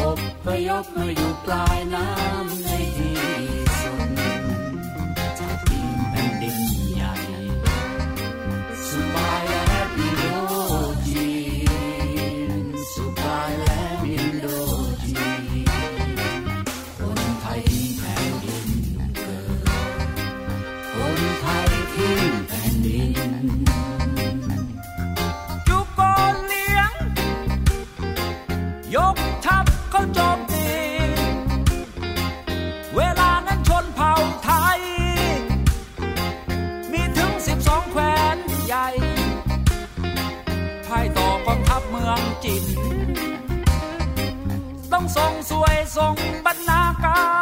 อบพยพมาอยู่ปลายน้ำในที song but na ka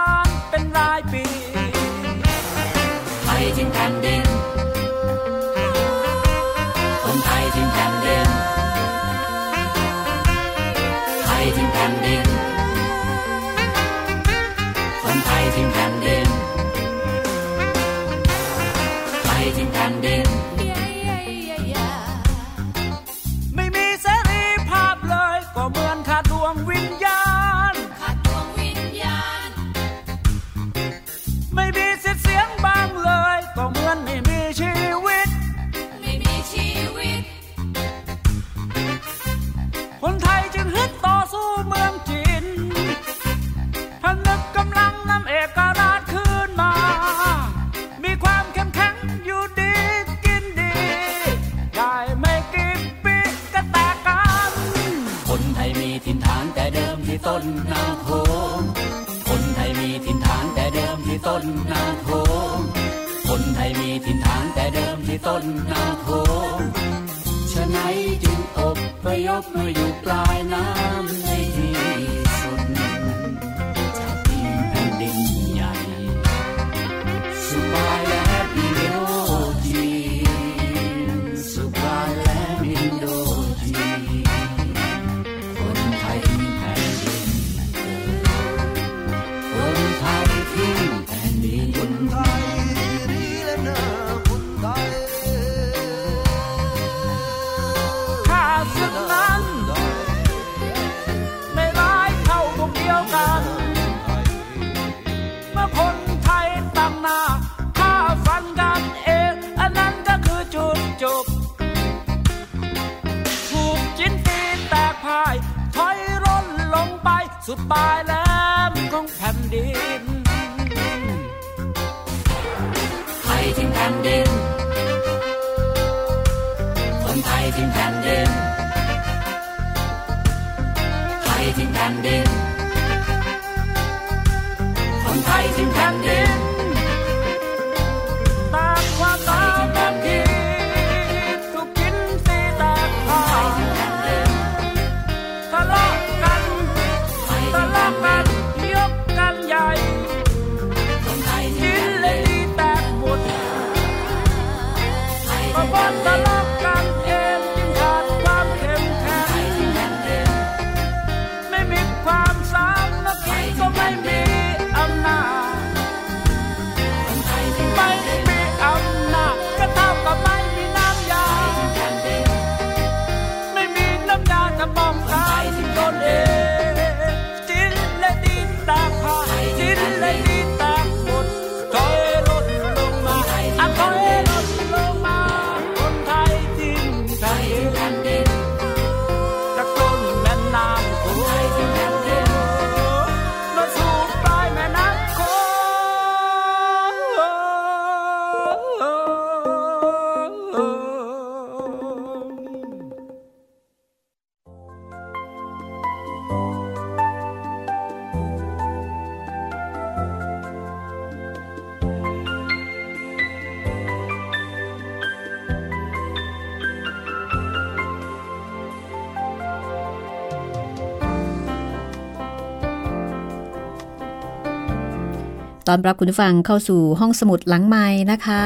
อนรับคุณฟังเข้าสู่ห้องสมุดหลังไม้นะคะ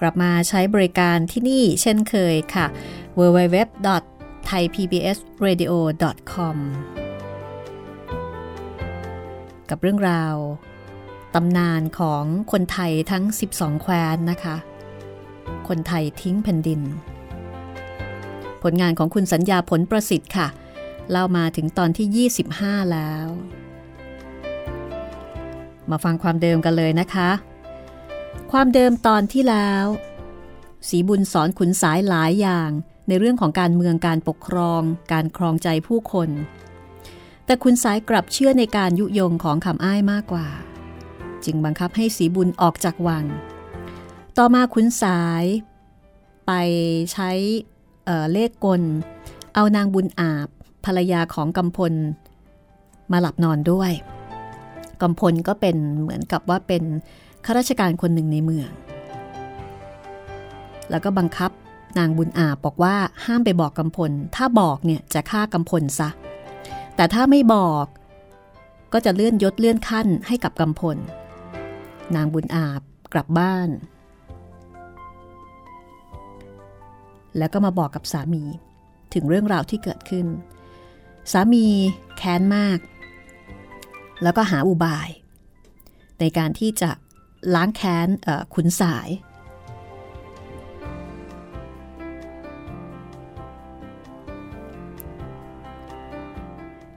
กลับมาใช้บริการที่นี่เช่นเคยค่ะ www.thaipbsradio.com กับเรื่องราวตำนานของคนไทยทั้ง 12 แคว้นนะคะ คนไทยทิ้งแผ่นดิน ผลงานของคุณสัญญาผลประสิทธิ์ค่ะ เล่ามาถึงตอนที่ 25 แล้ว มาฟังความเดิมกันเลยนะคะ ความเดิมตอนที่แล้ว สีบุญสอนขุนสายหลายอย่างในเรื่องของการเมืองการปกครอง การครองใจผู้คน แต่คุณสายกลับเชื่อในการยุยงของคำอ้ายมากกว่า จึงบังคับให้สีบุญออกจากวัง ต่อมาคุณสายไปใช้เเลขกล เอานางบุญอาบภรรยาของกำพล มาหลับนอนด้วย กำพลก็เป็นเหมือนกับว่าเป็นข้าราชการคนหนึ่งในเมือง แล้วก็บังคับนางบุญอาบอกว่าห้ามไปบอกกำพล ถ้าบอกเนี่ยจะฆ่ากำพลซะ แต่ถ้าไม่บอกก็จะเลื่อนยศเลื่อนขั้นให้กับกำพล นางบุญอาบกลับบ้าน แล้วก็มาบอกกับสามีถึงเรื่องราวที่เกิดขึ้น สามีแค้นมาก แล้วก็หาอุบาย ในการที่จะล้างแค้นขุนสาย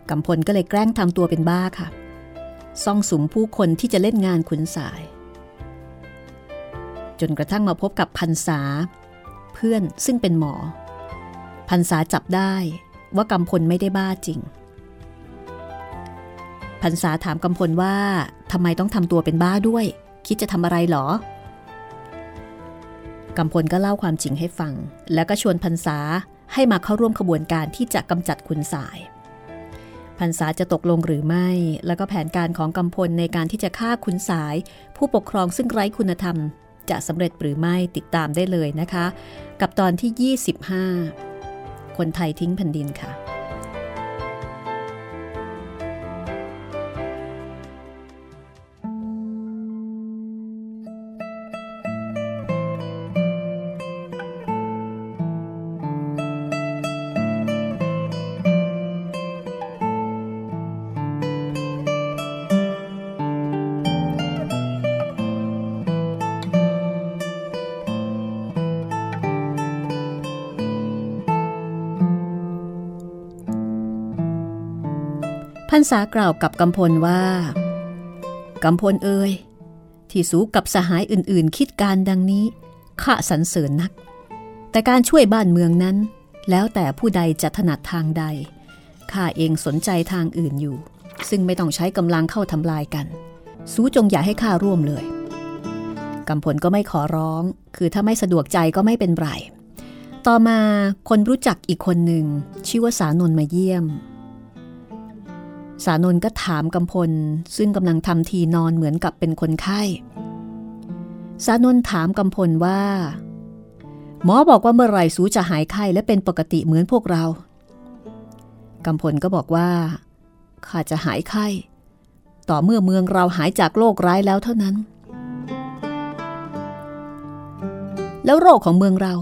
กำพลก็เลยแกล้งทำตัวเป็นบ้าค่ะ ซ่องสุมผู้คนที่จะเล่นงานขุนสาย จนกระทั่งมาพบกับพันษา เพื่อนซึ่งเป็นหมอ พันษาจับได้ว่ากำพลไม่ได้บ้าจริง พันษาถามกำพลว่าทำไมต้องทำตัวเป็นบ้าด้วย คิดจะทำอะไรหรอกำพลก็เล่าความจริงให้ฟัง แล้วก็ชวนพันษาให้มาเข้าร่วมขบวนการที่จะกำจัดขุนสายพันษาจะตกลงหรือไม่ แล้วก็แผนการของกำพลในการที่จะฆ่าคุณสาย ผู้ปกครองซึ่งไร้คุณธรรม จะสำเร็จหรือไม่ติดตามได้เลยนะคะ กับตอนที่ 25 คนไทยทิ้งแผ่นดินค่ะ พันษากล่าวกับกำพลว่ากำพลเอ่ยที่สู้กับสหายอื่นๆ คิดการดังนี้ข้าสรรเสริญนัก แต่การช่วยบ้านเมืองนั้น แล้วแต่ผู้ใดจะถนัดทางใดข้าเองสนใจทางอื่นอยู่ ซึ่งไม่ต้องใช้กำลังเข้าทำลายกัน สู้จงอย่าให้ข้าร่วมเลยกำพลก็ไม่ขอร้อง คือถ้าไม่สะดวกใจก็ไม่เป็นไร ต่อมาคนรู้จักอีกคนหนึ่งชื่อว่าสานนมาเยี่ยม สานนก็ถามกำพลซึ่งกำลังทำทีนอนเหมือนกับเป็นคนไข้ สานนถามกำพลว่า หมอบอกว่าเมื่อไรสูจะหายไข้และเป็นปกติเหมือนพวกเรากำพลก็บอกว่าข้าจะหายไข้ ต่อเมื่อเมืองเราหายจากโรคร้ายแล้วเท่านั้น แล้วโรคของเมืองเรา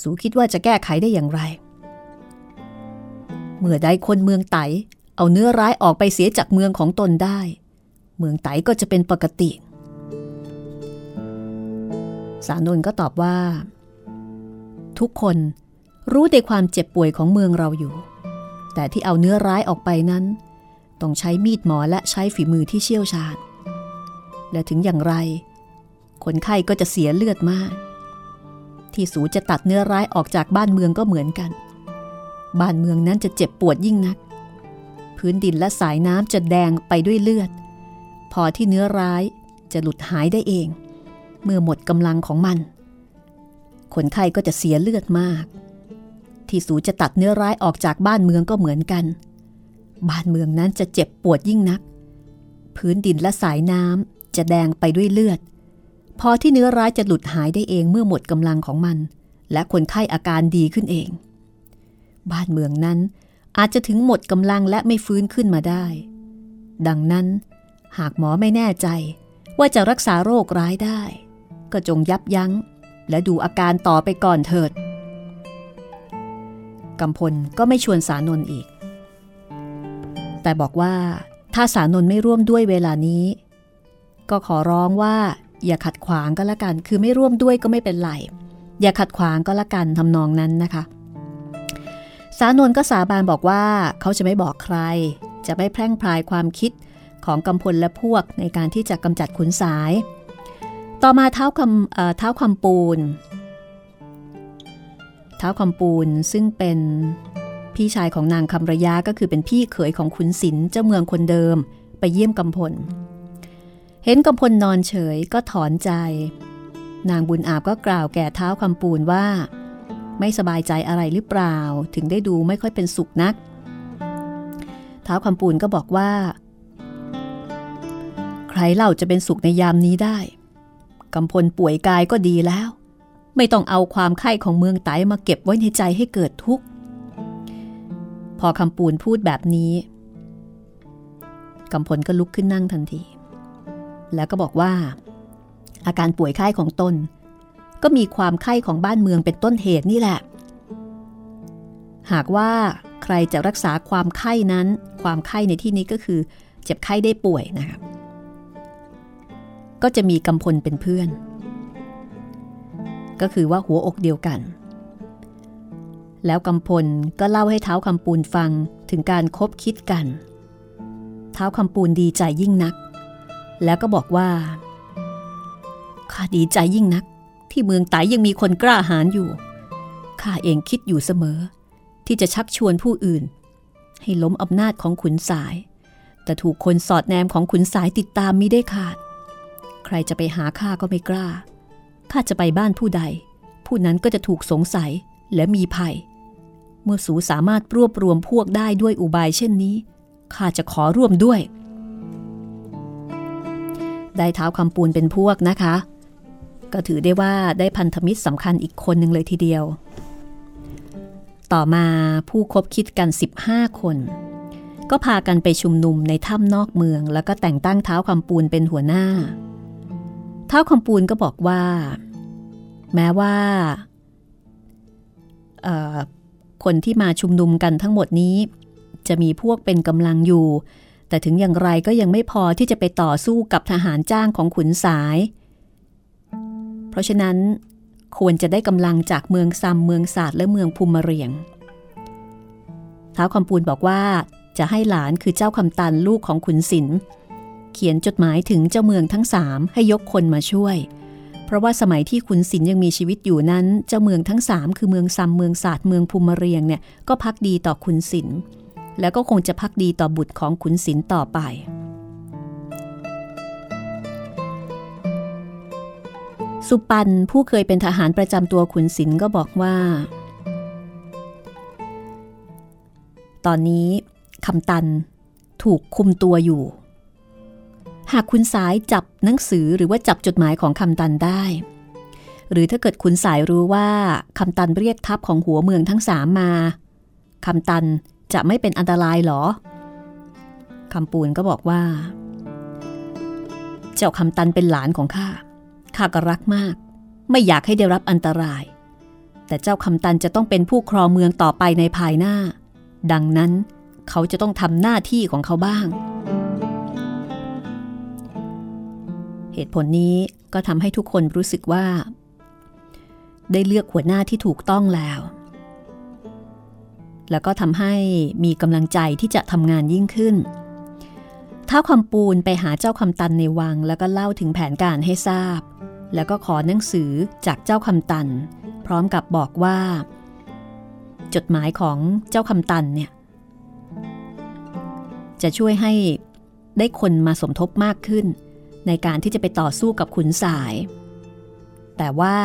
สูคิดว่าจะแก้ไขได้อย่างไร เมื่อใดคนเมืองไต เอาเนื้อร้ายออกไปเสียจากเมืองของตนได้ เมืองไตก็จะเป็นปกติ สานนก็ตอบว่า ทุกคนรู้ในความเจ็บป่วยของเมืองเราอยู่ แต่ที่เอาเนื้อร้ายออกไปนั้น ต้องใช้มีดหมอและใช้ฝีมือที่เชี่ยวชาญ และถึงอย่างไร คนไข้ก็จะเสียเลือดมาก ที่สูจะตัดเนื้อร้ายออกจากบ้านเมืองก็เหมือนกัน บ้านเมืองนั้นจะเจ็บปวดยิ่งนัก พื้นดินและสายน้ำจะแดงไปด้วยเลือด พอที่เนื้อร้ายจะหลุดหายได้เอง เมื่อหมดกำลังของมัน คนไข้ก็จะเสียเลือดมาก ที่สูจะตัดเนื้อร้ายออกจากบ้านเมืองก็เหมือนกัน บ้านเมืองนั้นจะเจ็บปวดยิ่งนัก พื้นดินและสายน้ำจะแดงไปด้วยเลือด พอที่เนื้อร้ายจะหลุดหายได้เองเมื่อหมดกำลังของมัน และคนไข้อาการดีขึ้นเอง บ้านเมืองนั้น อาจจะถึงหมดกำลังและไม่ฟื้นขึ้นมาได้ ดังนั้น หากหมอไม่แน่ใจว่าจะรักษาโรคร้ายได้ ก็จงยับยั้ง และดูอาการต่อไปก่อนเถิดกำพลก็ไม่ชวนสานนอีก แต่บอกว่าถ้าสานนไม่ร่วมด้วยเวลานี้ ก็ขอร้องว่าอย่าขัดขวางก็แล้วกัน คือไม่ร่วมด้วยก็ไม่เป็นไร อย่าขัดขวางก็แล้วกันทำนองนั้นนะคะ สานนก็สาบานบอกว่าเขาจะไม่บอกใคร จะไม่แพร่งพรายความคิดของกำพลและพวกในการที่จะกำจัดขุนสาย ต่อมาเท้าคำเท้าคำปูน เท้าคำปูนซึ่งเป็นพี่ชายของนางคำระยะก็คือเป็นพี่เขยของขุนศิลเจ้าเมืองคนเดิมไปเยี่ยมกำพล เห็นกำพลนอนเฉยก็ถอนใจ นางบุญอาบก็กล่าวแก่เท้าคำปูนว่า ไม่สบายใจอะไรหรือเปล่า ถึงได้ดูไม่ค่อยเป็นสุขนักท้าวคำปูนก็บอกว่า ใครเล่าจะเป็นสุขในยามนี้ได้กำพลป่วยกายก็ดีแล้ว ไม่ต้องเอาความไข้ของเมืองไตมาเก็บไว้ในใจให้เกิดทุกข์ พอคำปูนพูดแบบนี้กำพลก็ลุกขึ้นนั่งทันที แล้วก็บอกว่า อาการป่วยไข้ของตน ก็มีความไข้ของบ้านเมืองเป็นต้นเหตุนี่แหละ หากว่าใครจะรักษาความไข้นั้น ความไข้ในที่นี้ก็คือ เจ็บไข้ได้ป่วยนะครับ ก็จะมีกำพลเป็นเพื่อน ก็คือว่าหัวอกเดียวกัน แล้วกำพลก็เล่าให้เท้าคำปูนฟังถึงการคบคิดกัน เท้าคำปูนดีใจยิ่งนัก แล้วก็บอกว่าข้าดีใจยิ่งนัก ที่เมืองไตยังมีคนกล้าหาญอยู่ ข้าเองคิดอยู่เสมอ ที่จะชักชวนผู้อื่น ให้ล้มอำนาจของขุนสาย แต่ถูกคนสอดแนมของขุนสายติดตามมิได้ขาด ใครจะไปหาข้าก็ไม่กล้า ข้าจะไปบ้านผู้ใด ผู้นั้นก็จะถูกสงสัยและมีภัย เมื่อสูสามารถรวบรวมพวกได้ด้วยอุบายเช่นนี้ ข้าจะขอร่วมด้วย ได้เท้าคำปูนเป็นพวกนะคะ ก็ถือได้ว่าได้พันธมิตรสำคัญอีกคนหนึ่งเลยทีเดียว ต่อมาผู้คบคิดกัน 15 คน ก็พากันไปชุมนุมในถ้ำนอกเมือง แล้วก็แต่งตั้งเท้าคำปูนเป็นหัวหน้า เท้าคำปูนก็บอกว่า แม้ว่าคนที่มาชุมนุมกันทั้งหมดนี้ จะมีพวกเป็นกำลังอยู่ แต่ถึงอย่างไรก็ยังไม่พอที่จะไปต่อสู้กับทหารจ้างของขุนสาย เพราะฉะนั้นควรจะได้กำลังจากเมืองซัมเมืองศาสตร์และเมืองภูมิเรียงท้าวคำปูนบอกว่าจะให้หลานคือเจ้าคำตันลูกของขุนศิลเขียนจดหมายถึงเจ้าเมืองทั้งสามให้ยกคนมาช่วย เพราะว่าสมัยที่ขุนศิลยังมีชีวิตอยู่นั้น เจ้าเมืองทั้งสามคือเมืองซัมเมืองศาสตร์เมืองภูมิเรียงเนี่ยก็พักดีต่อขุนศิลแล้วก็คงจะพักดีต่อบุตรของขุนศิลต่อไป สุปันผู้เคยเป็นทหารประจำตัวขุนศิลก็บอกว่า ตอนนี้คำตันถูกคุมตัวอยู่ หากคุณสายจับหนังสือหรือว่าจับจดหมายของคำตันได้ หรือถ้าเกิดคุณสายรู้ว่าคำตันเรียกทัพของหัวเมืองทั้งสามมาคำตันจะไม่เป็นอันตรายหรอคำปูนก็บอกว่า เจ้าคำตันเป็นหลานของข้า ข้าก็รักมาก ไม่อยากให้ได้รับอันตราย แต่เจ้าคำตันจะต้องเป็นผู้ครองเมืองต่อไปในภายหน้า ดังนั้นเขาจะต้องทำหน้าที่ของเขาบ้าง เหตุผลนี้ก็ทำให้ทุกคนรู้สึกว่า ได้เลือกหัวหน้าที่ถูกต้องแล้ว แล้วก็ทำให้มีกำลังใจที่จะทำงานยิ่งขึ้นท้าคำปูนไปหาเจ้าคำตันในวังแล้วก็เล่าถึงแผนการให้ทราบ แล้วก็ขอหนังสือจากเจ้าคำตัน พร้อมกับบอกว่า จดหมายของเจ้าคำตันเนี่ย จะช่วยให้ได้คนมาสมทบมากขึ้น ในการที่จะไปต่อสู้กับขุนสาย แต่ว่า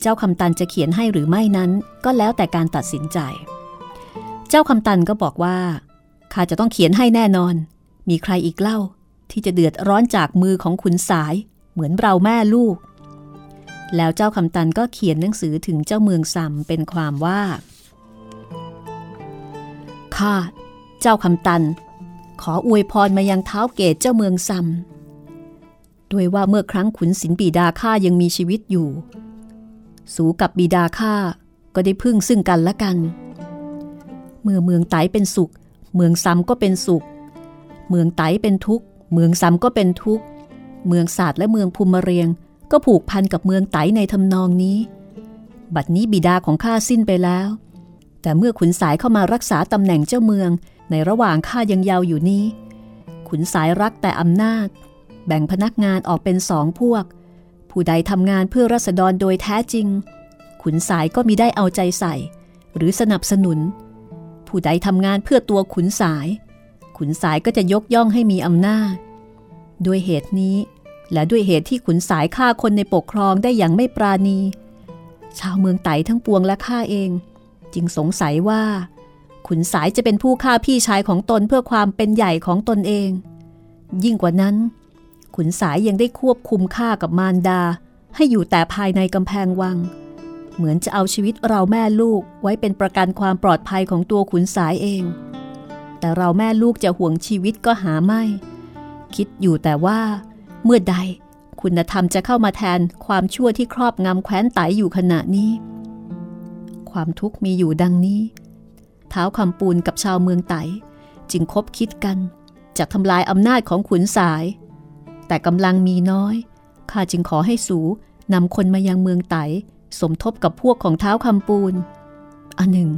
เจ้าคำตันจะเขียนให้หรือไม่นั้นก็แล้วแต่การตัดสินใจ เจ้าคำตันก็บอกว่าข้าจะต้องเขียนให้แน่นอน มีใครอีกเล่าที่จะเดือดร้อนจากมือของขุนสาย เหมือนเราแม่ลูก แล้วเจ้าคำตันก็เขียนหนังสือถึงเจ้าเมืองซัมเป็นความว่าข้าเจ้าคำตัน ขออวยพรมายังเท้าเกตเจ้าเมืองซัมด้วยว่าเมื่อครั้งขุนศิลปีดาข้ายังมีชีวิตอยู่ สูกับบิดาข้าก็ได้พึ่งซึ่งกันและกัน เมื่อเมืองไตเป็นสุข เมืองซ้ำก็เป็นสุข เมืองไตเป็นทุกข์ เมืองซ้ำก็เป็นทุกข์ เมืองศาสตร์และเมืองภูมิเรียง ก็ผูกพันกับเมืองไตในทำนองนี้ บัดนี้บิดาของข้าสิ้นไปแล้ว แต่เมื่อขุนสายเข้ามารักษาตำแหน่งเจ้าเมือง ในระหว่างข้ายังยาวอยู่นี้ ขุนสายรักแต่อำนาจ แบ่งพนักงานออกเป็นสองพวก ผู้ใดทำงานเพื่อรัษฎรโดยแท้จริง ขุนสายก็มีได้เอาใจใส่ หรือสนับสนุน ผู้ใดทำงานเพื่อตัวขุนสาย ขุนสายก็จะยกย่องให้มีอำนาจ ด้วยเหตุนี้ และด้วยเหตุที่ขุนสายฆ่าคนในปกครองได้อย่างไม่ปราณี ชาวเมืองไต่ทั้งปวงและข้าเอง จึงสงสัยว่า ขุนสายจะเป็นผู้ฆ่าพี่ชายของตนเพื่อความเป็นใหญ่ของตนเอง ยิ่งกว่านั้น ขุนสายยังได้ควบคุมฆ่ากับมารดา ให้อยู่แต่ภายในกำแพงวัง เหมือนจะเอาชีวิตเราแม่ลูกไว้เป็นประกันความปลอดภัยของตัวขุนสายเอง แต่เราแม่ลูกจะห่วงชีวิตก็หาไม่ คิดอยู่แต่ว่า เมื่อใดคุณธรรมจะเข้ามาแทนความชั่วที่ครอบงำแคว้นไตอยู่ขณะนี้ ความทุกข์มีอยู่ดังนี้เท้าคำปูนกับชาวเมืองไตจึงคบคิดกันจะทำลายอำนาจของขุนสาย แต่กำลังมีน้อยข้าจึงขอให้สูนำคนมายังเมืองไตสมทบกับพวกของเท้าคำปูน อันหนึ่ง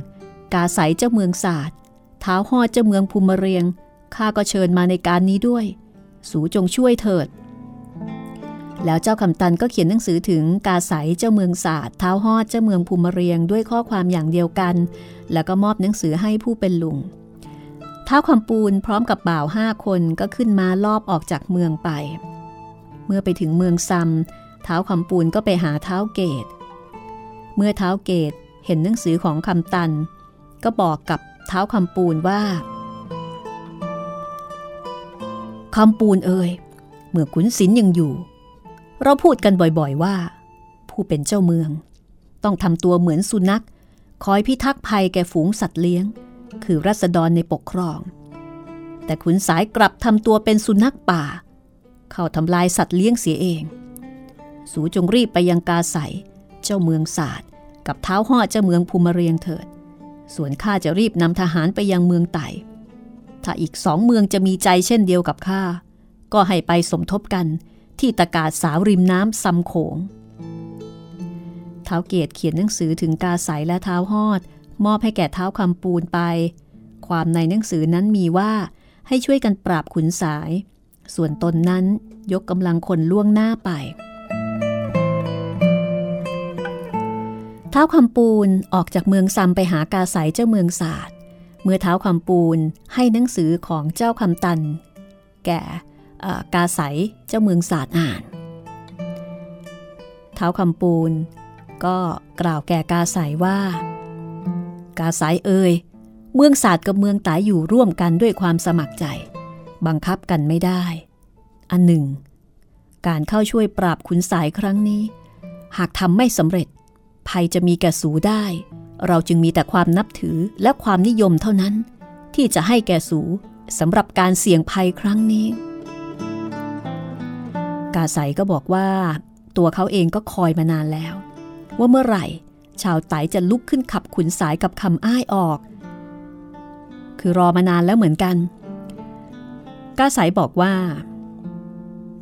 กาใสเจ้าเมืองศาสตร์เท้าห่อเจ้าเมืองภูมิเรียงข้าก็เชิญมาในการนี้ด้วย สูจงช่วยเถิด แล้วเจ้าคำตันก็เขียนหนังสือถึงกาใสเจ้าเมืองศาสตร์เท้าหอดเจ้าเมืองภูมิเรียงด้วยข้อความอย่างเดียวกัน แล้วก็มอบหนังสือให้ผู้เป็นลุงเท้าคำปูนพร้อมกับบ่าวห้าคนก็ขึ้นมาลอบออกจากเมืองไป เมื่อไปถึงเมืองซัมเท้าคำปูนก็ไปหาเท้าเกต เมื่อเท้าเกตเห็นหนังสือของคำตัน ก็บอกกับเท้าคำปูนว่า คำปูนเอ่ยเมื่อขุนศิลยังอยู่ เราพูดกันบ่อยๆว่า ผู้เป็นเจ้าเมือง ต้องทำตัวเหมือนสุนัข คอยพิทักษ์ภัยแก่ฝูงสัตว์เลี้ยง คือรัษฎรในปกครอง แต่ขุนสายกลับทำตัวเป็นสุนัขป่า เข้าทำลายสัตว์เลี้ยงเสียเอง สูจงรีบไปยังกาใสเจ้าเมืองศาสตร์กับเท้าห่อเจ้าเมืองภูมิเรียงเถิด ส่วนข้าจะรีบนำทหารไปยังเมืองไต่ ถ้าอีกสองเมืองจะมีใจเช่นเดียวกับข้า ก็ให้ไปสมทบกันที่ตะกาศสาวริมน้ำซำโขงเท้าเกตเขียนหนังสือถึงกาใสและเท้าหอด มอบให้แก่เท้าคำปูนไป ความในหนังสือนั้นมีว่าให้ช่วยกันปราบขุนสาย ส่วนตนนั้นยกกำลังคนล่วงหน้าไป เท้าคำปูนออกจากเมืองซัมไปหากาใสเจ้าเมืองศาสตร์ เมื่อเท้าคำปูนให้หนังสือของเจ้าคำตัน แก่กาใสเจ้าเมืองศาสตร์อ่าน เท้าคำปูนก็กล่าวแก่กาใสว่า กาใสเอ่ยเมืองศาสตร์กับเมืองตายอยู่ร่วมกันด้วยความสมัครใจ บังคับกันไม่ได้ อันหนึ่ง การเข้าช่วยปราบขุนสายครั้งนี้ หากทำไม่สำเร็จภัยจะมีแก่สูได้ เราจึงมีแต่ความนับถือและความนิยมเท่านั้น ที่จะให้แก่สูสำหรับการเสี่ยงภัยครั้งนี้ กาใสก็บอกว่า ตัวเขาเองก็คอยมานานแล้ว ว่าเมื่อไหร่ ชาวไตจะลุกขึ้นขับขุนสายกับคำอ้ายออก คือรอมานานแล้วเหมือนกัน กาใสบอกว่า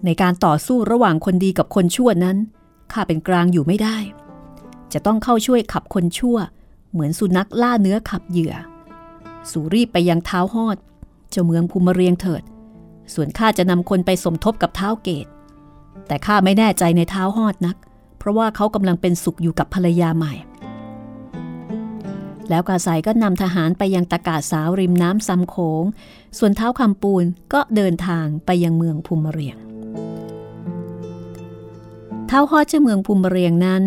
ในการต่อสู้ระหว่างคนดีกับคนชั่วนั้นข้าเป็นกลางอยู่ไม่ได้ จะต้องเข้าช่วยขับคนชั่ว เหมือนสุนัขล่าเนื้อขับเหยื่อ สูรีบไปยังเท้าหอด เจ้าเมืองภูมิเรียงเถิด ส่วนข้าจะนำคนไปสมทบกับเท้าเกต แต่ข้าไม่แน่ใจในเท้าหอดนัก เพราะว่าเขากำลังเป็นสุขอยู่กับภรรยาใหม่ แล้วกาไซก็นำทหารไปยังตะกาสาวริมน้ำซำโขง ส่วนเท้าคำปูนก็เดินทางไปยังเมืองภูมิเรียงเท้าฮอดเจ้าเมืองภูมิเรียงนั้น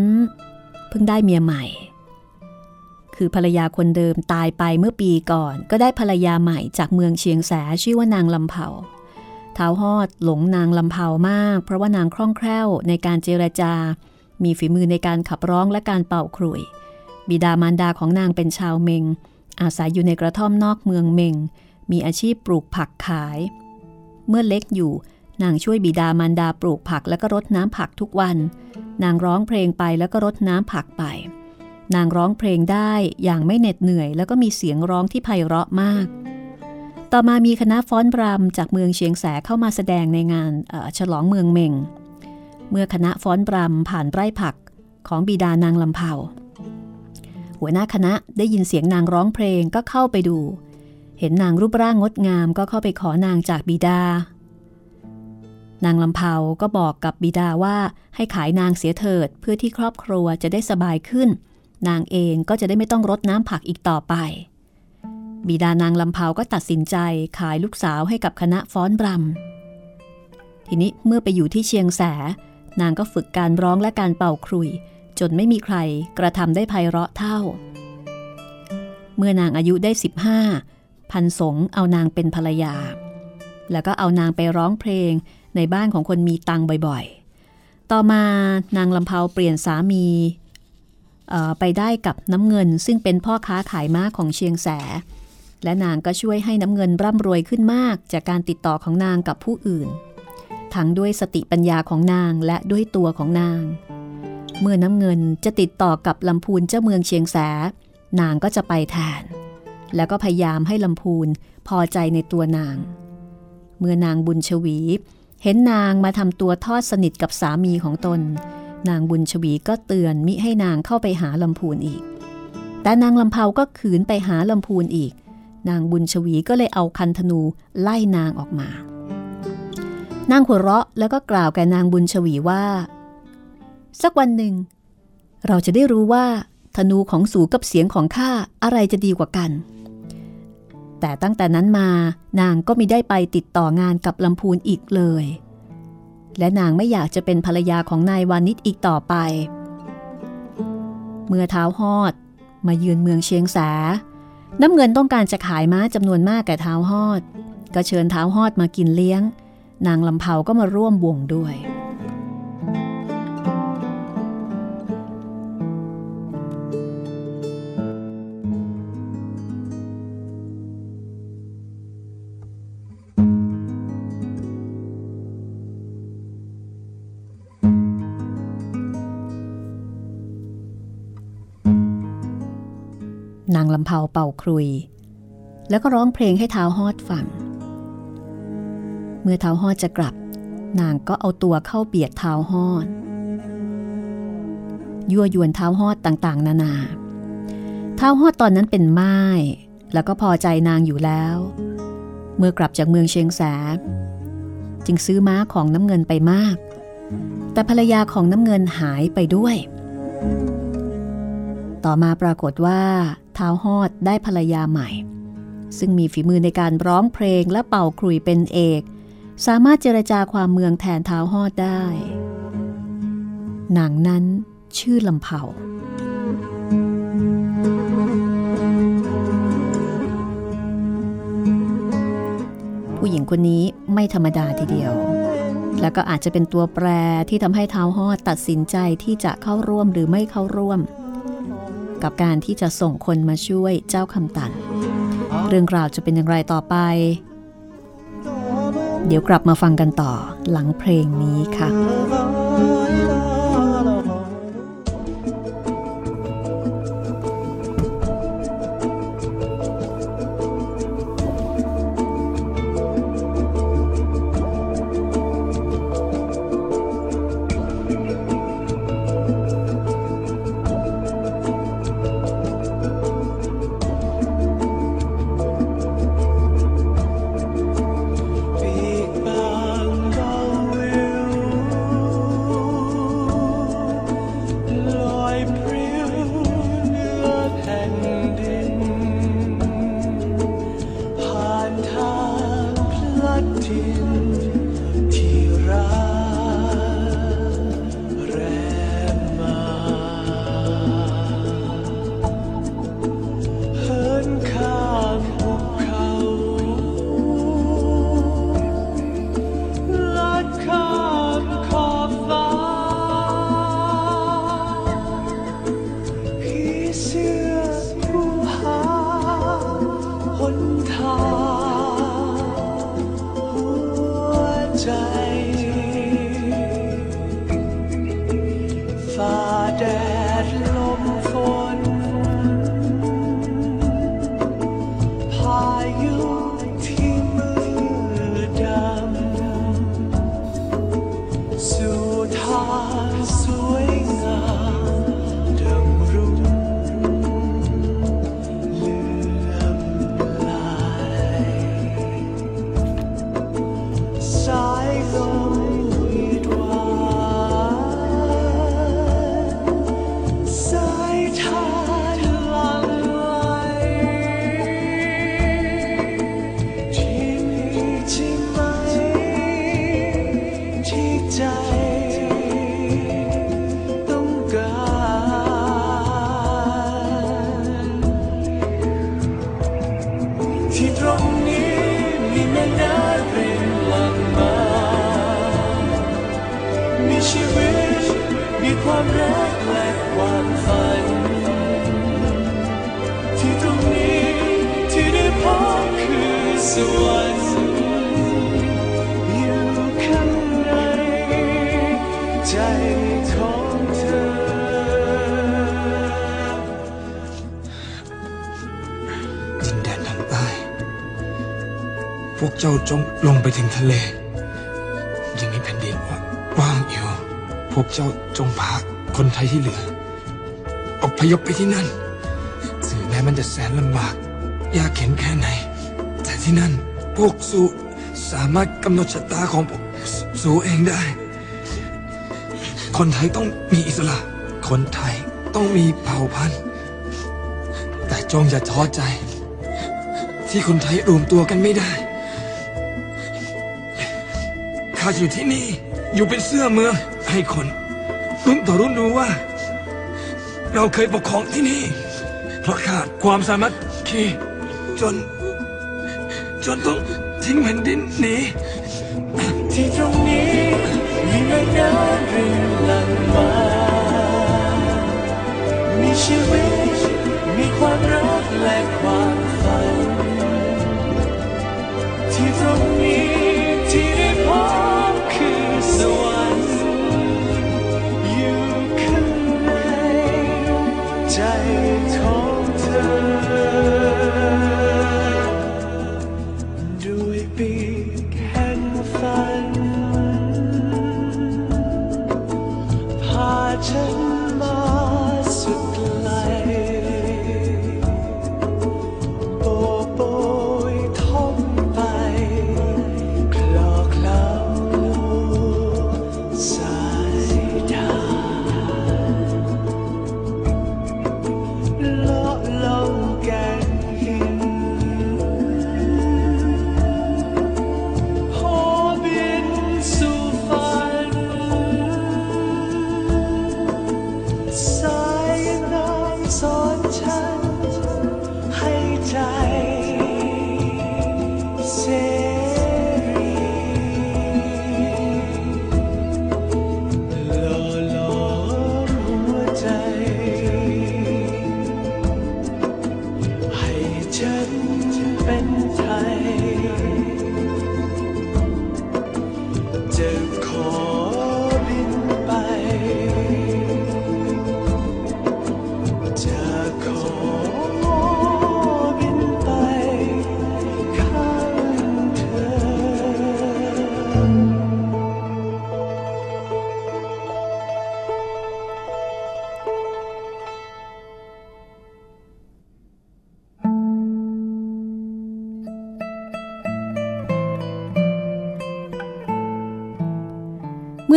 เพิ่งได้เมียใหม่ คือภรรยาคนเดิมตายไปเมื่อปีก่อน ก็ได้ภรรยาใหม่จากเมืองเชียงแสชื่อว่านางลำเผาเท้าฮอดหลงนางลำเผามาก เพราะว่านางคล่องแคล่วในการเจรจา มีฝีมือในการขับร้องและการเป่าขลุ่ยบิดามารดาของนางเป็นชาวเมง อาศัยอยู่ในกระท่อมนอกเมืองเมง มีอาชีพปลูกผักขาย เมื่อเล็กอยู่ นางช่วยบิดามารดาปลูกผักแล้วก็รดน้ำผักทุกวัน นางร้องเพลงไปแล้วก็รดน้ำผักไป นางร้องเพลงได้อย่างไม่เหน็ดเหนื่อย แล้วก็มีเสียงร้องที่ไพเราะมาก ต่อมามีคณะฟ้อนรำจากเมืองเชียงแสเข้ามาแสดงในงานฉลองเมืองเมงเมื่อคณะฟ้อนรำผ่านไร่ผักของบิดานางลำเผาหัวหน้าคณะได้ยินเสียงนางร้องเพลงก็เข้าไปดู เห็นนางรูปร่างงดงามก็เข้าไปขอนางจากบิดา นางลำเผาก็บอกกับบิดาว่าให้ขายนางเสียเถิดเพื่อที่ครอบครัวจะได้สบายขึ้น นางเองก็จะได้ไม่ต้องรดน้ำผักอีกต่อไป บิดานางลำเผาก็ตัดสินใจขายลูกสาวให้กับคณะฟ้อนบรำทีนี้เมื่อไปอยู่ที่เชียงแส นางก็ฝึกการร้องและการเป่าครุย จนไม่มีใครกระทำได้ไพเราะเท่า เมื่อนางอายุได้ 15 พันสงเอานางเป็นภรรยา แล้วก็เอานางไปร้องเพลงในบ้านของคนมีตังบ่อยๆ ต่อมานางลำเพาเปลี่ยนสามี ไปได้กับน้ำเงิน ซึ่งเป็นพ่อค้าขายม้าของเชียงแส และนางก็ช่วยให้น้ำเงินร่ำรวยขึ้นมาก จากการติดต่อของนางกับผู้อื่น ทั้งด้วยสติปัญญาของนางและด้วยตัวของนาง เมื่อน้ำเงินจะติดต่อกับลำพูนเจ้าเมืองเชียงแส นางก็จะไปแทน แล้วก็พยายามให้ลำพูนพอใจในตัวนาง เมื่อนางบุญชวี เห็นนางมาทำตัวทอดสนิทกับสามีของตน นางบุญชวีก็เตือนมิให้นางเข้าไปหาลำพูนอีก แต่นางลำเพาก็ขืนไปหาลำพูนอีก นางบุญชวีก็เลยเอาคันธนูไล่นางออกมา นางหัวเราะแล้วก็กล่าวแก่นางบุญชวีว่า สักวันหนึ่ง เราจะได้รู้ว่า ธนูของสูกับเสียงของข้าอะไรจะดีกว่ากัน แต่ตั้งแต่นั้นมานางก็ไม่ได้ไปติดต่องานกับลำพูนอีกเลย และนางไม่อยากจะเป็นภรรยาของนายวานิชอีกต่อไป เมื่อเท้าหอด มาเยือนเมืองเชียงแสน้ำเงินต้องการจะขายม้าจำนวนมากแก่เท้าหอด ก็เชิญเท้าหอดมากินเลี้ยง นางลำเผาก็มาร่วมวงด้วยางลำเพาเป่าครุย แล้วก็ร้องเพลงให้เท้าฮอดฟัง เมื่อเท้าฮอดจะกลับ นางก็เอาตัวเข้าเบียดเท้าฮอด ยั่วยวนเท้าฮอดต่างๆ นานา เท้าฮอดตอนนั้นเป็นไม้แล้วก็พอใจนางอยู่แล้ว เมื่อกลับจากเมืองเชียงแสจึงซื้อม้าของน้ำเงินไปมาก แต่ภรรยาของน้ำเงินหายไปด้วย ต่อมาปรากฏว่าท้าวฮอดได้ภรรยาใหม่ ซึ่งมีฝีมือในการร้องเพลงและเป่าครุยเป็นเอก สามารถเจรจาความเมืองแทนท้าวฮอดได้นางนั้นชื่อลำเผาผู้หญิงคนนี้ไม่ธรรมดาทีเดียว แล้วก็อาจจะเป็นตัวแปรที่ทำให้ท้าวฮอดตัดสินใจที่จะเข้าร่วมหรือไม่เข้าร่วม กับการที่จะส่งคนมาช่วยเจ้าคำตัน เรื่องราวจะเป็นอย่างไรต่อไป เดี๋ยวกลับมาฟังกันต่อหลังเพลงนี้ค่ะ วกเจ้าจงลงไปถึงทะเล ยังมีแผ่นดินว่างอยู่ พวกเจ้าจงพาคนไทยที่เหลืออพยพไปที่นั่นถึงแม้มันจะแสนลำบาก ยากเข็นแค่ไหน แต่ที่นั่นพวกสูสามารถกำหนดชะตาของพวกสสูเองได้ คนไทยต้องมีอิสระ คนไทยต้องมีเผ่าพันธุ์ แต่จงอย่าท้อใจ ที่คนไทยรวมตัวกันไม่ได้ ข้าอยู่ที่นี่ อยู่เป็นเสื้อเมือง ให้คนรุ่นต่อรุ่นรู้ว่า เราเคยปกครองที่นี่ เพราะขาดความสามัคคีจน จนต้องทิ้งแผ่นดินหนี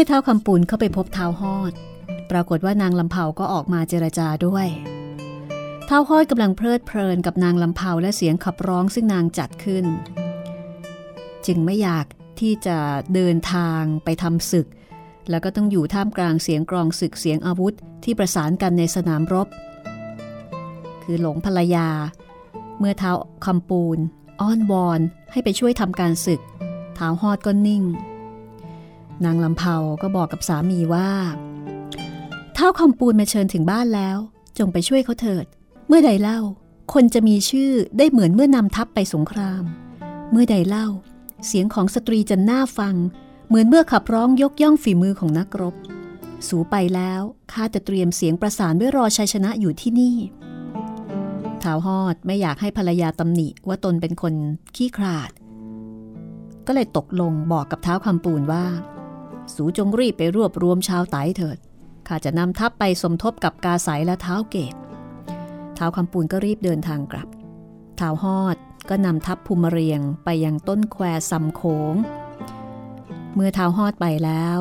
อเท้าคำปูนเข้าไปพบเท้าฮอด ปรากฏว่านางลำเผาก็ออกมาเจรจาด้วย เท้าฮอดกำลังเพลิดเพลินกับนางลำเผาและเสียงขับร้องซึ่งนางจัดขึ้น จึงไม่อยากที่จะเดินทางไปทำศึก แล้วก็ต้องอยู่ท่ามกลางเสียงกรองศึกเสียงอาวุธที่ประสานกันในสนามรบ คือหลงภรรยา เมื่อเท้าคำปูน อ้อนวอนให้ไปช่วยทำการศึกเท้าฮอดก็นิ่ง นางลำเผาก็บอกกับสามีว่า เท้าคำปูนมาเชิญถึงบ้านแล้ว จงไปช่วยเขาเถิด เมื่อใดเล่า คนจะมีชื่อได้เหมือนเมื่อนำทัพไปสงคราม เมื่อใดเล่า เสียงของสตรีจะน่าฟัง เหมือนเมื่อขับร้องยกย่องฝีมือของนักรบ สูไปแล้วข้าจะเตรียมเสียงประสานไว้รอชัยชนะอยู่ที่นี่ท้าวฮอดไม่อยากให้ภรรยาตำหนิว่าตนเป็นคนขี้ขลาด ก็เลยตกลงบอกกับเท้าคำปูนว่า สูจงรีบไปรวบรวมชาวไตเถิด ข้าจะนำทัพไปสมทบกับกาสายและเท้าเกตเท้าคำปูนก็รีบเดินทางกลับเท้าฮอดก็นำทัพภูมิเรียงไปยังต้นแควซำโขง เมื่อเท้าฮอดไปแล้ว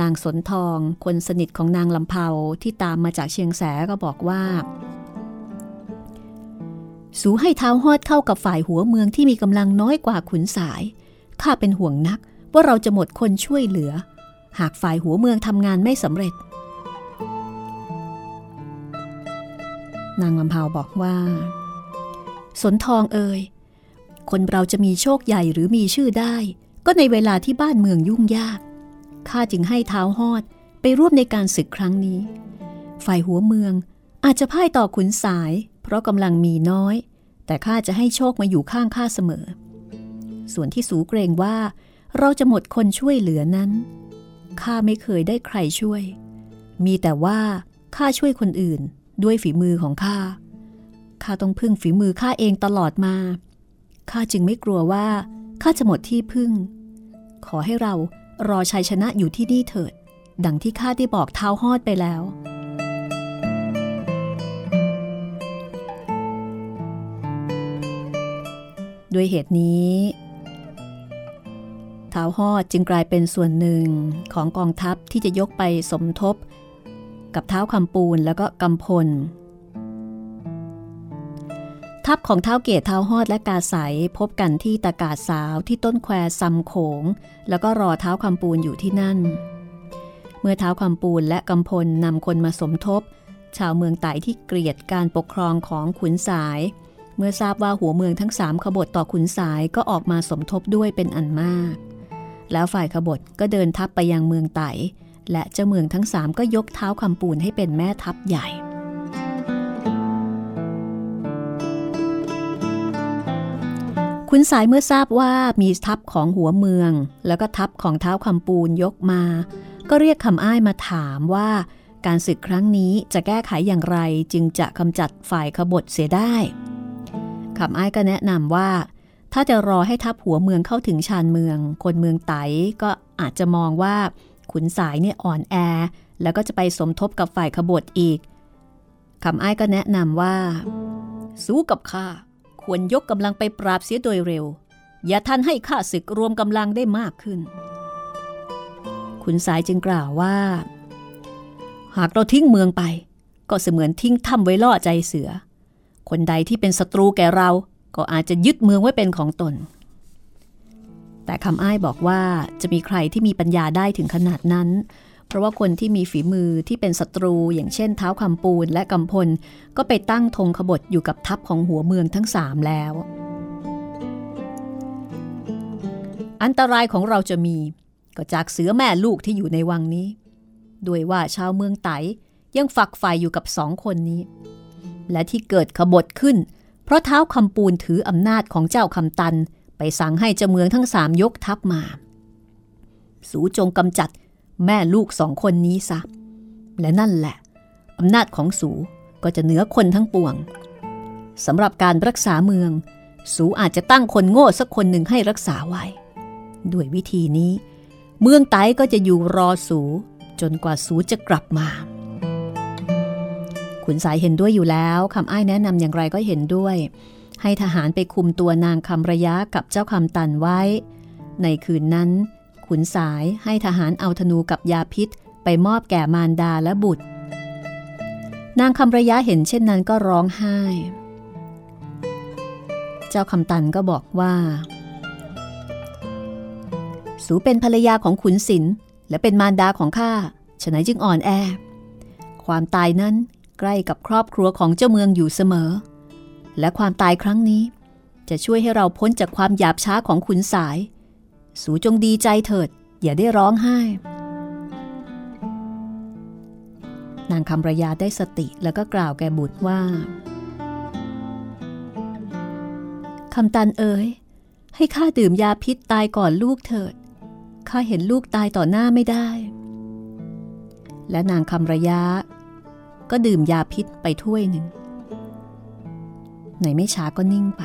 นางสนทองคนสนิทของนางลำเผาที่ตามมาจากเชียงแสก็บอกว่า สูให้เท้าฮอดเข้ากับฝ่ายหัวเมืองที่มีกำลังน้อยกว่าขุนสาย ข้าเป็นห่วงนักว่าเราจะหมดคนช่วยเหลือ หากฝ่ายหัวเมืองทำงานไม่สำเร็จ นางลำเผาบอกว่า สนทองเอ่ยคนเราจะมีโชคใหญ่หรือมีชื่อได้ ก็ในเวลาที่บ้านเมืองยุ่งยากข้าจึงให้เท้าฮอดไปร่วมในการศึกครั้งนี้ ฝ่ายหัวเมืองอาจจะพ่ายต่อขุนสาย เพราะกำลังมีน้อย แต่ข้าจะให้โชคมาอยู่ข้างข้าเสมอ ส่วนที่สูเกรงว่า เราจะหมดคนช่วยเหลือนั้น ข้าไม่เคยได้ใครช่วย มีแต่ว่าข้าช่วยคนอื่นด้วยฝีมือของข้า ข้าต้องพึ่งฝีมือข้าเองตลอดมา ข้าจึงไม่กลัวว่าข้าจะหมดที่พึ่ง ขอให้เรารอชัยชนะอยู่ที่นี่เถิด ดังที่ข้าได้บอกเท้าหอดไปแล้ว ด้วยเหตุนี้ ท้าวหอดจึงกลายเป็นส่วนหนึ่งของกองทัพที่จะยกไปสมทบ กับเท้าคำปูนแล้วก็กำพล ทัพของเท้าเกตเท้าหอดและกาสายพบกันที่ตากาศสาวที่ต้นแควซำโขง แล้วก็รอเท้าคำปูนอยู่ที่นั่น เมื่อเท้าคำปูนและกำพลนำคนมาสมทบ ชาวเมืองไต่ที่เกลียดการปกครองของขุนสายเมื่อทราบว่าหัวเมืองทั้งสามขบฏต่อขุนสายก็ออกมาสมทบด้วยเป็นอันมาก แล้วฝ่ายขบฏก็เดินทัพไปยังเมืองไต่และเจ้าเมืองทั้งสามก็ยกเท้าคำปูนให้เป็นแม่ทัพใหญ่คุณสายเมื่อทราบว่ามีทัพของหัวเมือง แล้วก็ทัพของเท้าคำปูนยกมา ก็เรียกคำอ้ายมาถามว่า การศึกครั้งนี้จะแก้ไขอย่างไรจึงจะกำจัดฝ่ายขบฏเสียได้คำอ้ายก็แนะนำว่า ถ้าจะรอให้ทัพหัวเมืองเข้าถึงชานเมือง คนเมืองไตก็อาจจะมองว่าขุนสายเนี่ยอ่อนแอ แล้วก็จะไปสมทบกับฝ่ายขบฏอีกคำอ้ายก็แนะนำว่า สู้กับข้าควรยกกำลังไปปราบเสียโดยเร็ว อย่าทันให้ข้าศึกรวมกำลังได้มากขึ้น ขุนสายจึงกล่าวว่า หากเราทิ้งเมืองไป ก็เสมือนทิ้งถ้ำไว้ล่อใจเสือ คนใดที่เป็นศัตรูแก่เรา ก็อาจจะยึดเมืองไว้เป็นของตน แต่คำอ้ายบอกว่าจะมีใครที่มีปัญญาได้ถึงขนาดนั้น เพราะว่าคนที่มีฝีมือที่เป็นศัตรู อย่างเช่นเท้าคำปูนและกำพล ก็ไปตั้งธงขบฏอยู่กับทัพของหัวเมืองทั้งสามแล้ว อันตรายของเราจะมีก็จากเสือแม่ลูกที่อยู่ในวังนี้ ด้วยว่าชาวเมืองไตยังฝักใฝ่อยู่กับสองคนนี้ และที่เกิดขบฏขึ้น เพราะเท้าคำปูนถืออำนาจของเจ้าคำตัน ไปสั่งให้เจ้าเมืองทั้งสามยกทัพมา สูจงกำจัดแม่ลูกสองคนนี้ซะ และนั่นแหละอำนาจของสูก็จะเหนือคนทั้งปวงสำหรับการรักษาเมือง สูอาจจะตั้งคนโง่สักคนหนึ่งให้รักษาไว้ ด้วยวิธีนี้ เมืองไต้ก็จะอยู่รอสูจนกว่าสูจะกลับมา ขุนสายเห็นด้วยอยู่แล้วคำอ้ายแนะนำอย่างไรก็เห็นด้วย ให้ทหารไปคุมตัวนางคำระยะกับเจ้าคำตันไว้ ในคืนนั้น ขุนสายให้ทหารเอาธนูกับยาพิษ ไปมอบแก่มารดาและบุตร นางคำระยะเห็นเช่นนั้นก็ร้องไห้ เจ้าคำตันก็บอกว่า สูเป็นภรรยาของขุนศิลและเป็นมารดาของข้าฉะนัยจึงอ่อนแอ ความตายนั้น ใกล้กับครอบครัวของเจ้าเมืองอยู่เสมอ และความตายครั้งนี้ จะช่วยให้เราพ้นจากความหยาบช้าของขุนสาย สูจงดีใจเถิด อย่าได้ร้องไห้ นางคำระยาได้สติแล้วก็กล่าวแก่บุตรว่าคำตันเอ๋ยให้ข้าดื่มยาพิษตายก่อนลูกเถิด ข้าเห็นลูกตายต่อหน้าไม่ได้ และนางคำระยะ ก็ดื่มยาพิษไปถ้วยหนึ่งในไม่ช้าก็นิ่งไป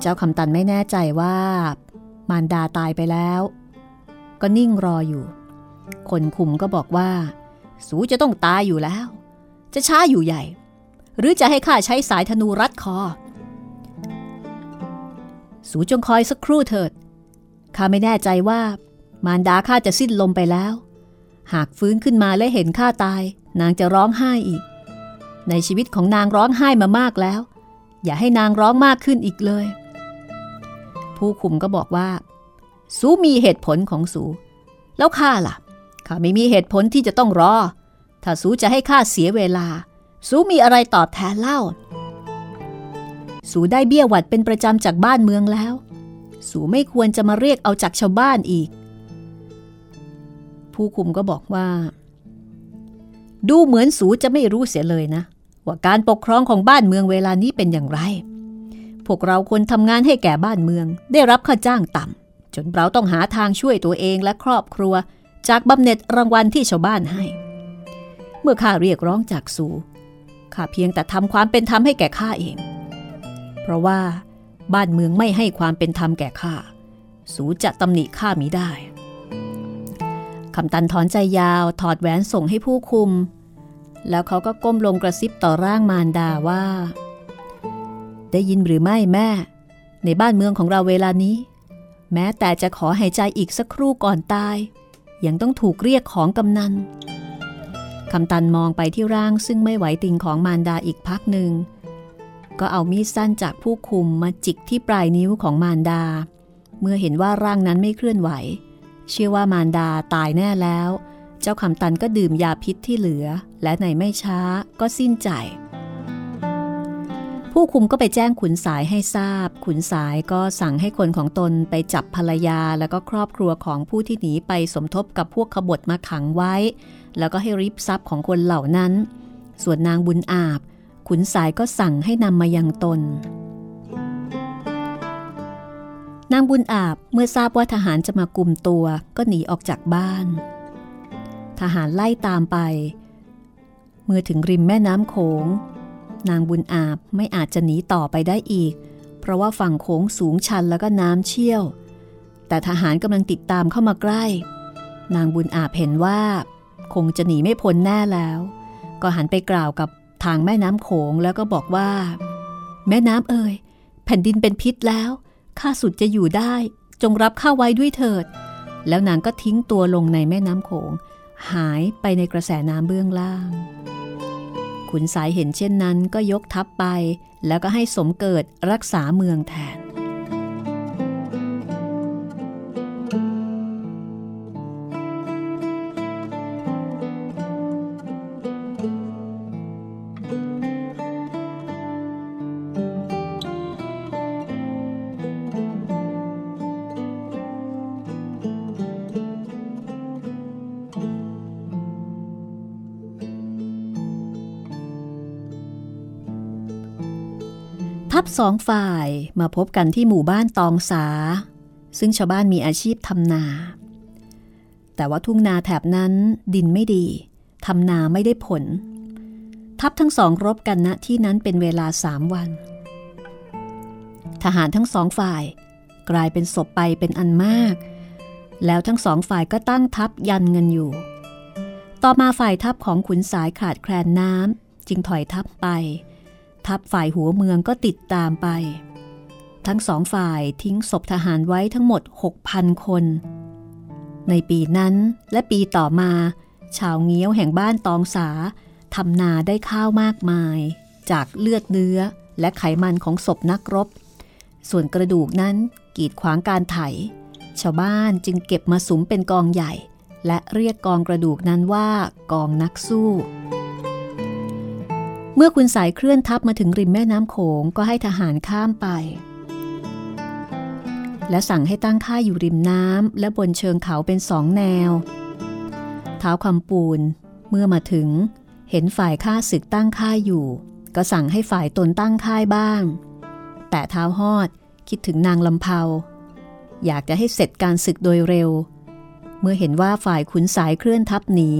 เจ้าคำตันไม่แน่ใจว่า มารดาตายไปแล้ว ก็นิ่งรออยู่ คนคุมก็บอกว่า สูจะต้องตายอยู่แล้ว จะช้าอยู่ใหญ่ หรือจะให้ข้าใช้สายธนูรัดคอ สูจงคอยสักครู่เถิดข้าไม่แน่ใจว่า มารดาข้าจะสิ้นลมไปแล้ว หากฟื้นขึ้นมาและเห็นข้าตาย นางจะร้องไห้อีก ในชีวิตของนางร้องไห้มามากแล้ว อย่าให้นางร้องมากขึ้นอีกเลย ผู้คุมก็บอกว่า สูมีเหตุผลของสู แล้วข้าล่ะข้าไม่มีเหตุผลที่จะต้องรอ ถ้าสูจะให้ข้าเสียเวลา สูมีอะไรตอบแทนเล่า สูได้เบี้ยหวัดเป็นประจำจากบ้านเมืองแล้ว สูไม่ควรจะมาเรียกเอาจากชาวบ้านอีก ผู้คุมก็บอกว่า ดูเหมือนสูจะไม่รู้เสียเลยนะ ว่าการปกครองของบ้านเมืองเวลานี้เป็นอย่างไร พวกเราควรทำงานให้แก่บ้านเมือง ได้รับค่าจ้างต่ำจนเราต้องหาทางช่วยตัวเองและครอบครัว จากบำเหน็จรางวัลที่ชาวบ้านให้ เมื่อข้าเรียกร้องจากสูข้าเพียงแต่ทำความเป็นธรรมให้แก่ข้าเอง เพราะว่าบ้านเมืองไม่ให้ความเป็นธรรมแก่ข้า สูจะตำหนิข้ามิได้ คำตันถอนใจยาวถอดแหวนส่งให้ผู้คุม แล้วเขาก็ก้มลงกระซิบต่อร่างมารดาว่า ได้ยินหรือไม่แม่ ในบ้านเมืองของเราเวลานี้ แม้แต่จะขอหายใจอีกสักครู่ก่อนตาย ยังต้องถูกเรียกของกำนันคำตันมองไปที่ร่างซึ่งไม่ไหวติงของมารดาอีกพักหนึ่ง ก็เอามีดสั้นจากผู้คุมมาจิกที่ปลายนิ้วของมารดา เมื่อเห็นว่าร่างนั้นไม่เคลื่อนไหว เชื่อว่ามารดาตายแน่แล้ว เจ้าคำตันก็ดื่มยาพิษที่เหลือ และในไม่ช้าก็สิ้นใจ ผู้คุมก็ไปแจ้งขุนสายให้ทราบ ขุนสายก็สั่งให้คนของตนไปจับภรรยาแล้วก็ครอบครัวของผู้ที่หนีไปสมทบกับพวกขบฏมาขังไว้ แล้วก็ให้ริบทรัพย์ของคนเหล่านั้น ส่วนนางบุญอาบ ขุนสายก็สั่งให้นำมายังตน นางบุญอาบเมื่อทราบว่าทหารจะมากุมตัวก็หนีออกจากบ้าน ทหารไล่ตามไป เมื่อถึงริมแม่น้ำโขง นางบุญอาบไม่อาจจะหนีต่อไปได้อีก เพราะว่าฝั่งโขงสูงชันแล้วก็น้ำเชี่ยว แต่ทหารกำลังติดตามเข้ามาใกล้ นางบุญอาบเห็นว่า คงจะหนีไม่พ้นแน่แล้ว ก็หันไปกล่าวกับทางแม่น้ำโขงแล้วก็บอกว่า แม่น้ำเอ่ยแผ่นดินเป็นพิษแล้ว ข้าสุดจะอยู่ได้จงรับข้าไว้ด้วยเถิด แล้วนางก็ทิ้งตัวลงในแม่น้ำโขง หายไปในกระแสน้ำเบื้องล่าง ขุนสายเห็นเช่นนั้นก็ยกทัพไป แล้วก็ให้สมเกิดรักษาเมืองแทน สองฝ่ายมาพบกันที่หมู่บ้านตองสา ซึ่งชาวบ้านมีอาชีพทำนา แต่ว่าทุ่งนาแถบนั้นดินไม่ดีทำนาไม่ได้ผล ทัพทั้งสองรบกันณที่นั้นเป็นเวลาสามวัน ทหารทั้งสองฝ่าย กลายเป็นศพไปเป็นอันมาก แล้วทั้งสองฝ่ายก็ตั้งทัพยันเงินอยู่ ต่อมาฝ่ายทัพของขุนสายขาดแคลนน้ำจึงถอยทัพไป ทัพฝ่ายหัวเมืองก็ติดตามไป ทั้งสองฝ่ายทิ้งศพทหารไว้ทั้งหมด 6,000 คน ในปีนั้นและปีต่อมา ชาวเงี้ยวแห่งบ้านตองสาทำนาได้ข้าวมากมาย จากเลือดเนื้อและไขมันของศพนักรบ ส่วนกระดูกนั้นกีดขวางการไถ ชาวบ้านจึงเก็บมาสุมเป็นกองใหญ่ และเรียกกองกระดูกนั้นว่ากองนักสู้ เมื่อคุณสายเคลื่อนทัพมาถึงริมแม่น้ำโขงก็ให้ทหารข้ามไป และสั่งให้ตั้งค่ายอยู่ริมน้ำและบนเชิงเขาเป็นสองแนว เท้าคำปูน เมื่อมาถึง เห็นฝ่ายข้าศึกตั้งค่ายอยู่ ก็สั่งให้ฝ่ายตนตั้งค่ายบ้าง แต่เท้าหอดคิดถึงนางลำเพาอยากจะให้เสร็จการศึกโดยเร็ว เมื่อเห็นว่าฝ่ายขุนสายเคลื่อนทัพหนี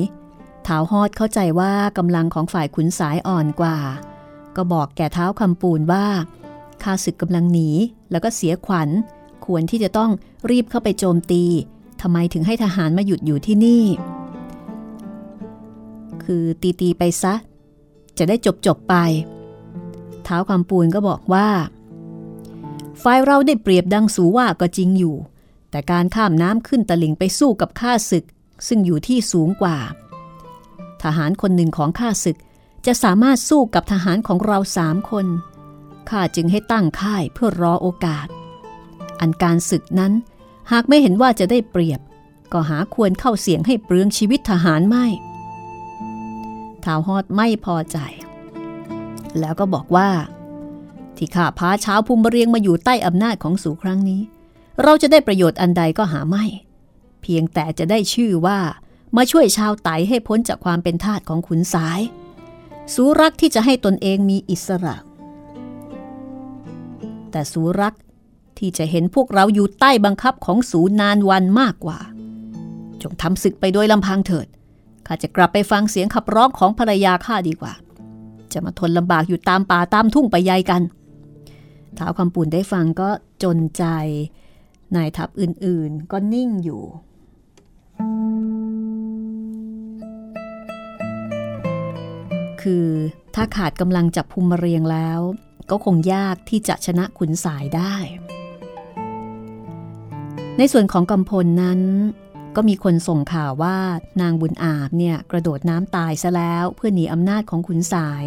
ท้าฮอดเข้าใจว่ากำลังของฝ่ายขุนสายอ่อนกว่า ก็บอกแก่เท้าคำปูนว่าข้าศึกกำลังหนีแล้วก็เสียขวัญ ควรที่จะต้องรีบเข้าไปโจมตีทำไมถึงให้ทหารมาหยุดอยู่ที่นี่ คือตีตีไปซะ จะได้จบจบไป เท้าคำปูนก็บอกว่า ฝ่ายเราได้เปรียบดังสูว่าก็จริงอยู่ แต่การข้ามน้ำขึ้นตะลิงไปสู้กับข้าศึก ซึ่งอยู่ที่สูงกว่า ทหารคนหนึ่งของข้าศึก จะสามารถสู้กับทหารของเราสามคน ข้าจึงให้ตั้งค่ายเพื่อรอโอกาส อันการศึกนั้น หากไม่เห็นว่าจะได้เปรียบ ก็หาควรเข้าเสี่ยงให้เปลืองชีวิตทหารไม่ท้าวฮอดไม่พอใจ แล้วก็บอกว่า ที่ข้าพาเช้าภูมิเรียงมาอยู่ใต้อำนาจของสู่ครั้งนี้ เราจะได้ประโยชน์อันใดก็หาไม่ เพียงแต่จะได้ชื่อว่า มาช่วยชาวไตให้พ้นจากความเป็นทาสของขุนสาย สูรักที่จะให้ตนเองมีอิสระ แต่สูรักที่จะเห็นพวกเราอยู่ใต้บังคับของสูนานวันมากกว่า จงทำศึกไปโดยลำพังเถิดข้าจะกลับไปฟังเสียงขับร้องของภรรยาข้าดีกว่า จะมาทนลำบากอยู่ตามป่าตามทุ่งไปใยกันท้าวคำปุ่นได้ฟังก็จนใจนายทัพอื่นๆก็นิ่งอยู่ คือ ถ้าขาดกำลังจับภูมิเรียงแล้ว ก็คงยากที่จะชนะขุนสายได้ ในส่วนของกำพลนั้น ก็มีคนส่งข่าวว่านางบุญอาบเนี่ยกระโดดน้ำตายซะแล้วเพื่อหนีอำนาจของขุนสาย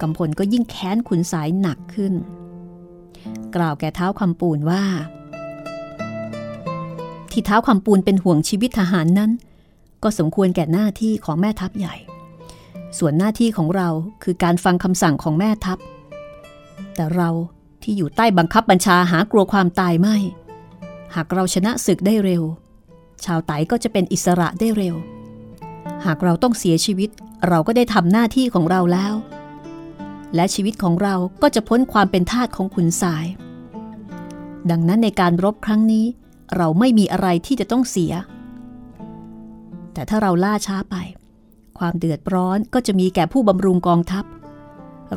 กำพลก็ยิ่งแค้นขุนสายหนักขึ้น กล่าวแก่เท้าคำปูนว่า ที่เท้าคำปูนเป็นห่วงชีวิตทหารนั้น ก็สมควรแก่หน้าที่ของแม่ทัพใหญ่ ส่วนหน้าที่ของเราคือการฟังคำสั่งของแม่ทัพ แต่เราที่อยู่ใต้บังคับบัญชาหากลัวความตายไม่ หากเราชนะศึกได้เร็ว ชาวไตก็จะเป็นอิสระได้เร็ว หากเราต้องเสียชีวิตเราก็ได้ทำหน้าที่ของเราแล้ว และชีวิตของเราก็จะพ้นความเป็นทาสของขุนสาย ดังนั้นในการรบครั้งนี้เราไม่มีอะไรที่จะต้องเสีย แต่ถ้าเราล่าช้าไป ความเดือดร้อนก็จะมีแก่ผู้บำรุงกองทัพ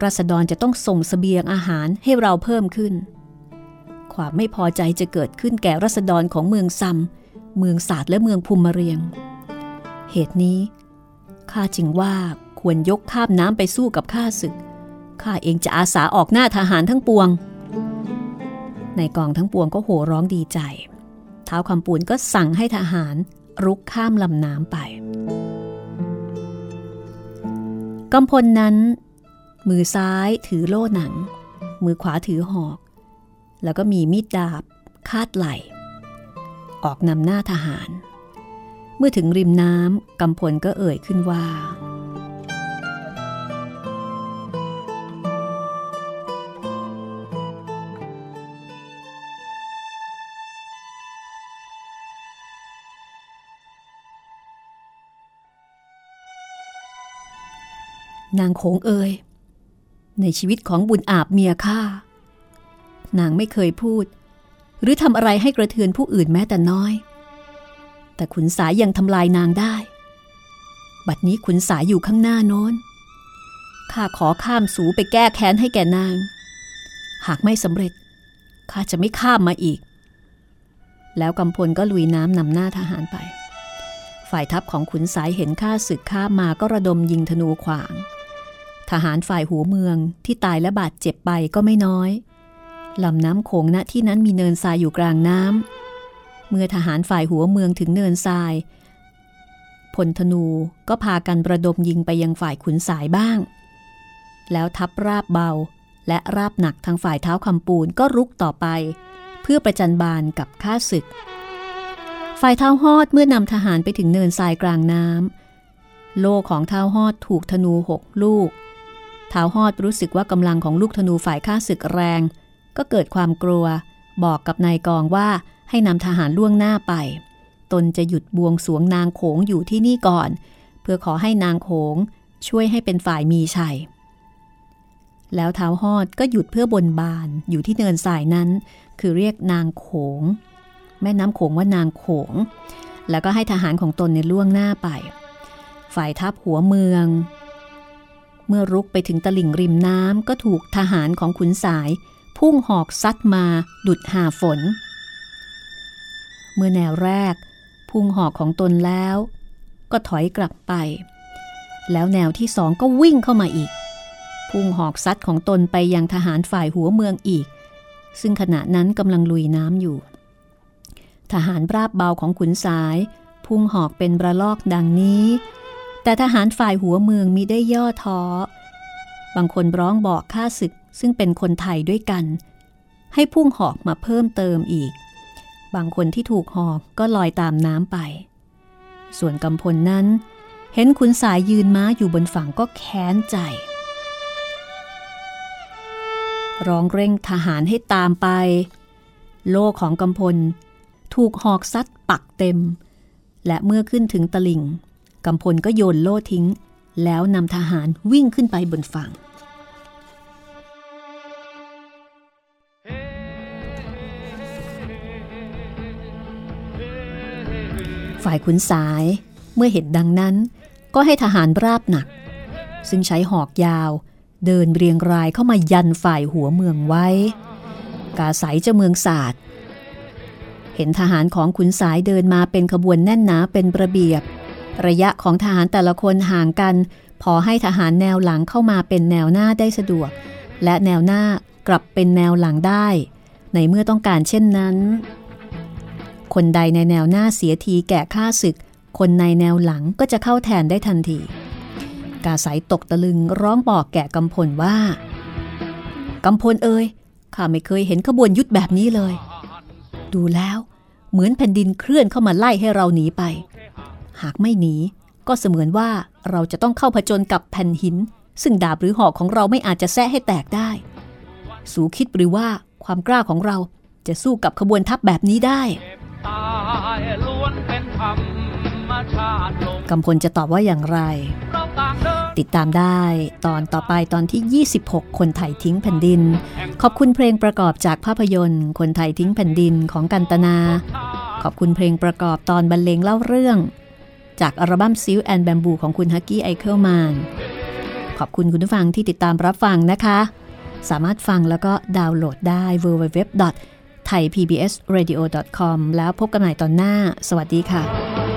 รัษฎรจะต้องส่งสเสบียงอาหารให้เราเพิ่มขึ้น ความไม่พอใจจะเกิดขึ้นแก่รัษฎรของเมืองซัม เมืองศาสตร์และเมืองภูมิมเรียง เหตุนี้ข้าจึงว่าควรยกข้ามน้ำไปสู้กับข้าศึก ข้าเองจะอาสาออกหน้าทหารทั้งปวง ในกองทั้งปวงก็โห่ร้องดีใจ เท้าคำปูนก็สั่งให้ทหารรุกข้ามลำน้ำไป กำพลนั้น มือซ้ายถือโล่หนัง มือขวาถือหอก แล้วก็มีมีดดาบ คาดไหลออกนำหน้าทหาร เมื่อถึงริมน้ำกำพลก็เอ่ยขึ้นว่า นางโขงเอย ในชีวิตของบุญอาบเมียข้านางไม่เคยพูด หรือทำอะไรให้กระเทือนผู้อื่นแม้แต่น้อย แต่ขุนสายยังทำลายนางได้ บัดนี้ขุนสายอยู่ข้างหน้าโน้นข้าขอข้ามสูไปแก้แค้นให้แก่นาง หากไม่สำเร็จข้าจะไม่ข้ามมาอีก แล้วกำพลก็ลุยน้ำนำหน้าทหารไป ฝ่ายทัพของขุนสายเห็นข้าศึกข้ามาก็ระดมยิงธนูขวาง ทหารฝ่ายหัวเมืองที่ตายและบาดเจ็บไปก็ไม่น้อยลำน้ำโขงณที่นั้นมีเนินทรายอยู่กลางน้ำเมื่อทหารฝ่ายหัวเมืองถึงเนินทรายพลธนูก็พากันประดมยิงไปยังฝ่ายขุนสายบ้าง แล้วทัพราบเบาและราบหนักทางฝ่ายเท้าคำปูนก็รุกต่อไป เพื่อประจันบานกับข้าศึก ฝ่ายเท้าฮอดเมื่อนำทหารไปถึงเนินทรายกลางน้ำโล่ของเท้าฮอดถูกธนูหกลูก ท้าฮอดรู้สึกว่ากำลังของลูกธนูฝ่ายข้าศึกแรง ก็เกิดความกลัว บอกกับนายกองว่าให้นำทหารล่วงหน้าไป ตนจะหยุดบวงสวงนางโขงอยู่ที่นี่ก่อน เพื่อขอให้นางโขงช่วยให้เป็นฝ่ายมีชัย แล้วเท้าฮอดก็หยุดเพื่อบนบานอยู่ที่เนินทรายนั้น คือเรียกนางโขง แม่น้ำโขงว่านางโขง แล้วก็ให้ทหารของตนในล่วงหน้าไป ฝ่ายทัพหัวเมือง เมื่อรุกไปถึงตลิ่งริมน้ำก็ถูกทหารของขุนสาย พุ่งหอกซัดมาดุดหาฝน เมื่อแนวแรก พุ่งหอกของตนแล้ว ก็ถอยกลับไป แล้วแนวที่สองก็วิ่งเข้ามาอีก พุ่งหอกซัดของตนไปยังทหารฝ่ายหัวเมืองอีก ซึ่งขณะนั้นกำลังลุยน้ำอยู่ ทหารราบเบาของขุนสาย พุ่งหอกเป็นระลอกดังนี้ แต่ทหารฝ่ายหัวเมืองมิได้ย่อท้อ บางคนร้องบอกข้าศึกซึ่งเป็นคนไทยด้วยกัน ให้พุ่งหอกมาเพิ่มเติมอีก บางคนที่ถูกหอกก็ลอยตามน้ำไป ส่วนกำพลนั้น เห็นขุนสายยืนม้าอยู่บนฝั่งก็แค้นใจ ร้องเร่งทหารให้ตามไป โลของกำพล ถูกหอกซัดปักเต็ม และเมื่อขึ้นถึงตลิ่ง กำพลก็โยนโล่ทิ้ง แล้วนำทหารวิ่งขึ้นไปบนฝั่ง ฝ่ายขุนสายเมื่อเห็นดังนั้น ก็ให้ทหารราบหนัก ซึ่งใช้หอกยาว เดินเรียงรายเข้ามายันฝ่ายหัวเมืองไว้ กาสายเจ้าเมืองศาสตร์เห็นทหารของขุนสายเดินมาเป็นขบวนแน่นหนาเป็นระเบียบ ระยะของทหารแต่ละคนห่างกัน พอให้ทหารแนวหลังเข้ามาเป็นแนวหน้าได้สะดวก และแนวหน้ากลับเป็นแนวหลังได้ ในเมื่อต้องการเช่นนั้น คนใดในแนวหน้าเสียทีแก่ข้าศึก คนในแนวหลังก็จะเข้าแทนได้ทันที กาสายตกตะลึงร้องบอกแก่กำพลว่ากำพลเอ่ยข้าไม่เคยเห็นขบวนยุทธแบบนี้เลย ดูแล้วเหมือนแผ่นดินเคลื่อนเข้ามาไล่ให้เราหนีไป หากไม่หนี ก็เสมือนว่าเราจะต้องเข้าผจญกับแผ่นหิน ซึ่งดาบหรือหอกของเราไม่อาจจะแซะให้แตกได้ สูคิดหรือว่าความกล้าของเราจะสู้กับขบวนทัพแบบนี้ได้ตายล้วนเป็นธรรมชาติลงกำพลจะตอบว่าอย่างไรราต่างเดินติดตามได้ตอนต่อไปตอนที่ 26 คนไทยทิ้งแผ่นดิน ขอบคุณเพลงประกอบจากภาพยนตร์ คนไทยทิ้งแผ่นดินของกันตนา ขอบคุณเพลงประกอบตอนบรรเลงเล่าเรื่อง จากอัลบั้ม Silk and Bamboo ของคุณฮักกี้ไอเคิลมานน์ขอบคุณคุณผู้ฟังที่ติดตามรับฟังนะคะ สามารถฟังแล้วก็ดาวน์โหลดได้ www thaipbsradio.com แล้วพบกันใหม่ตอนหน้า สวัสดีค่ะ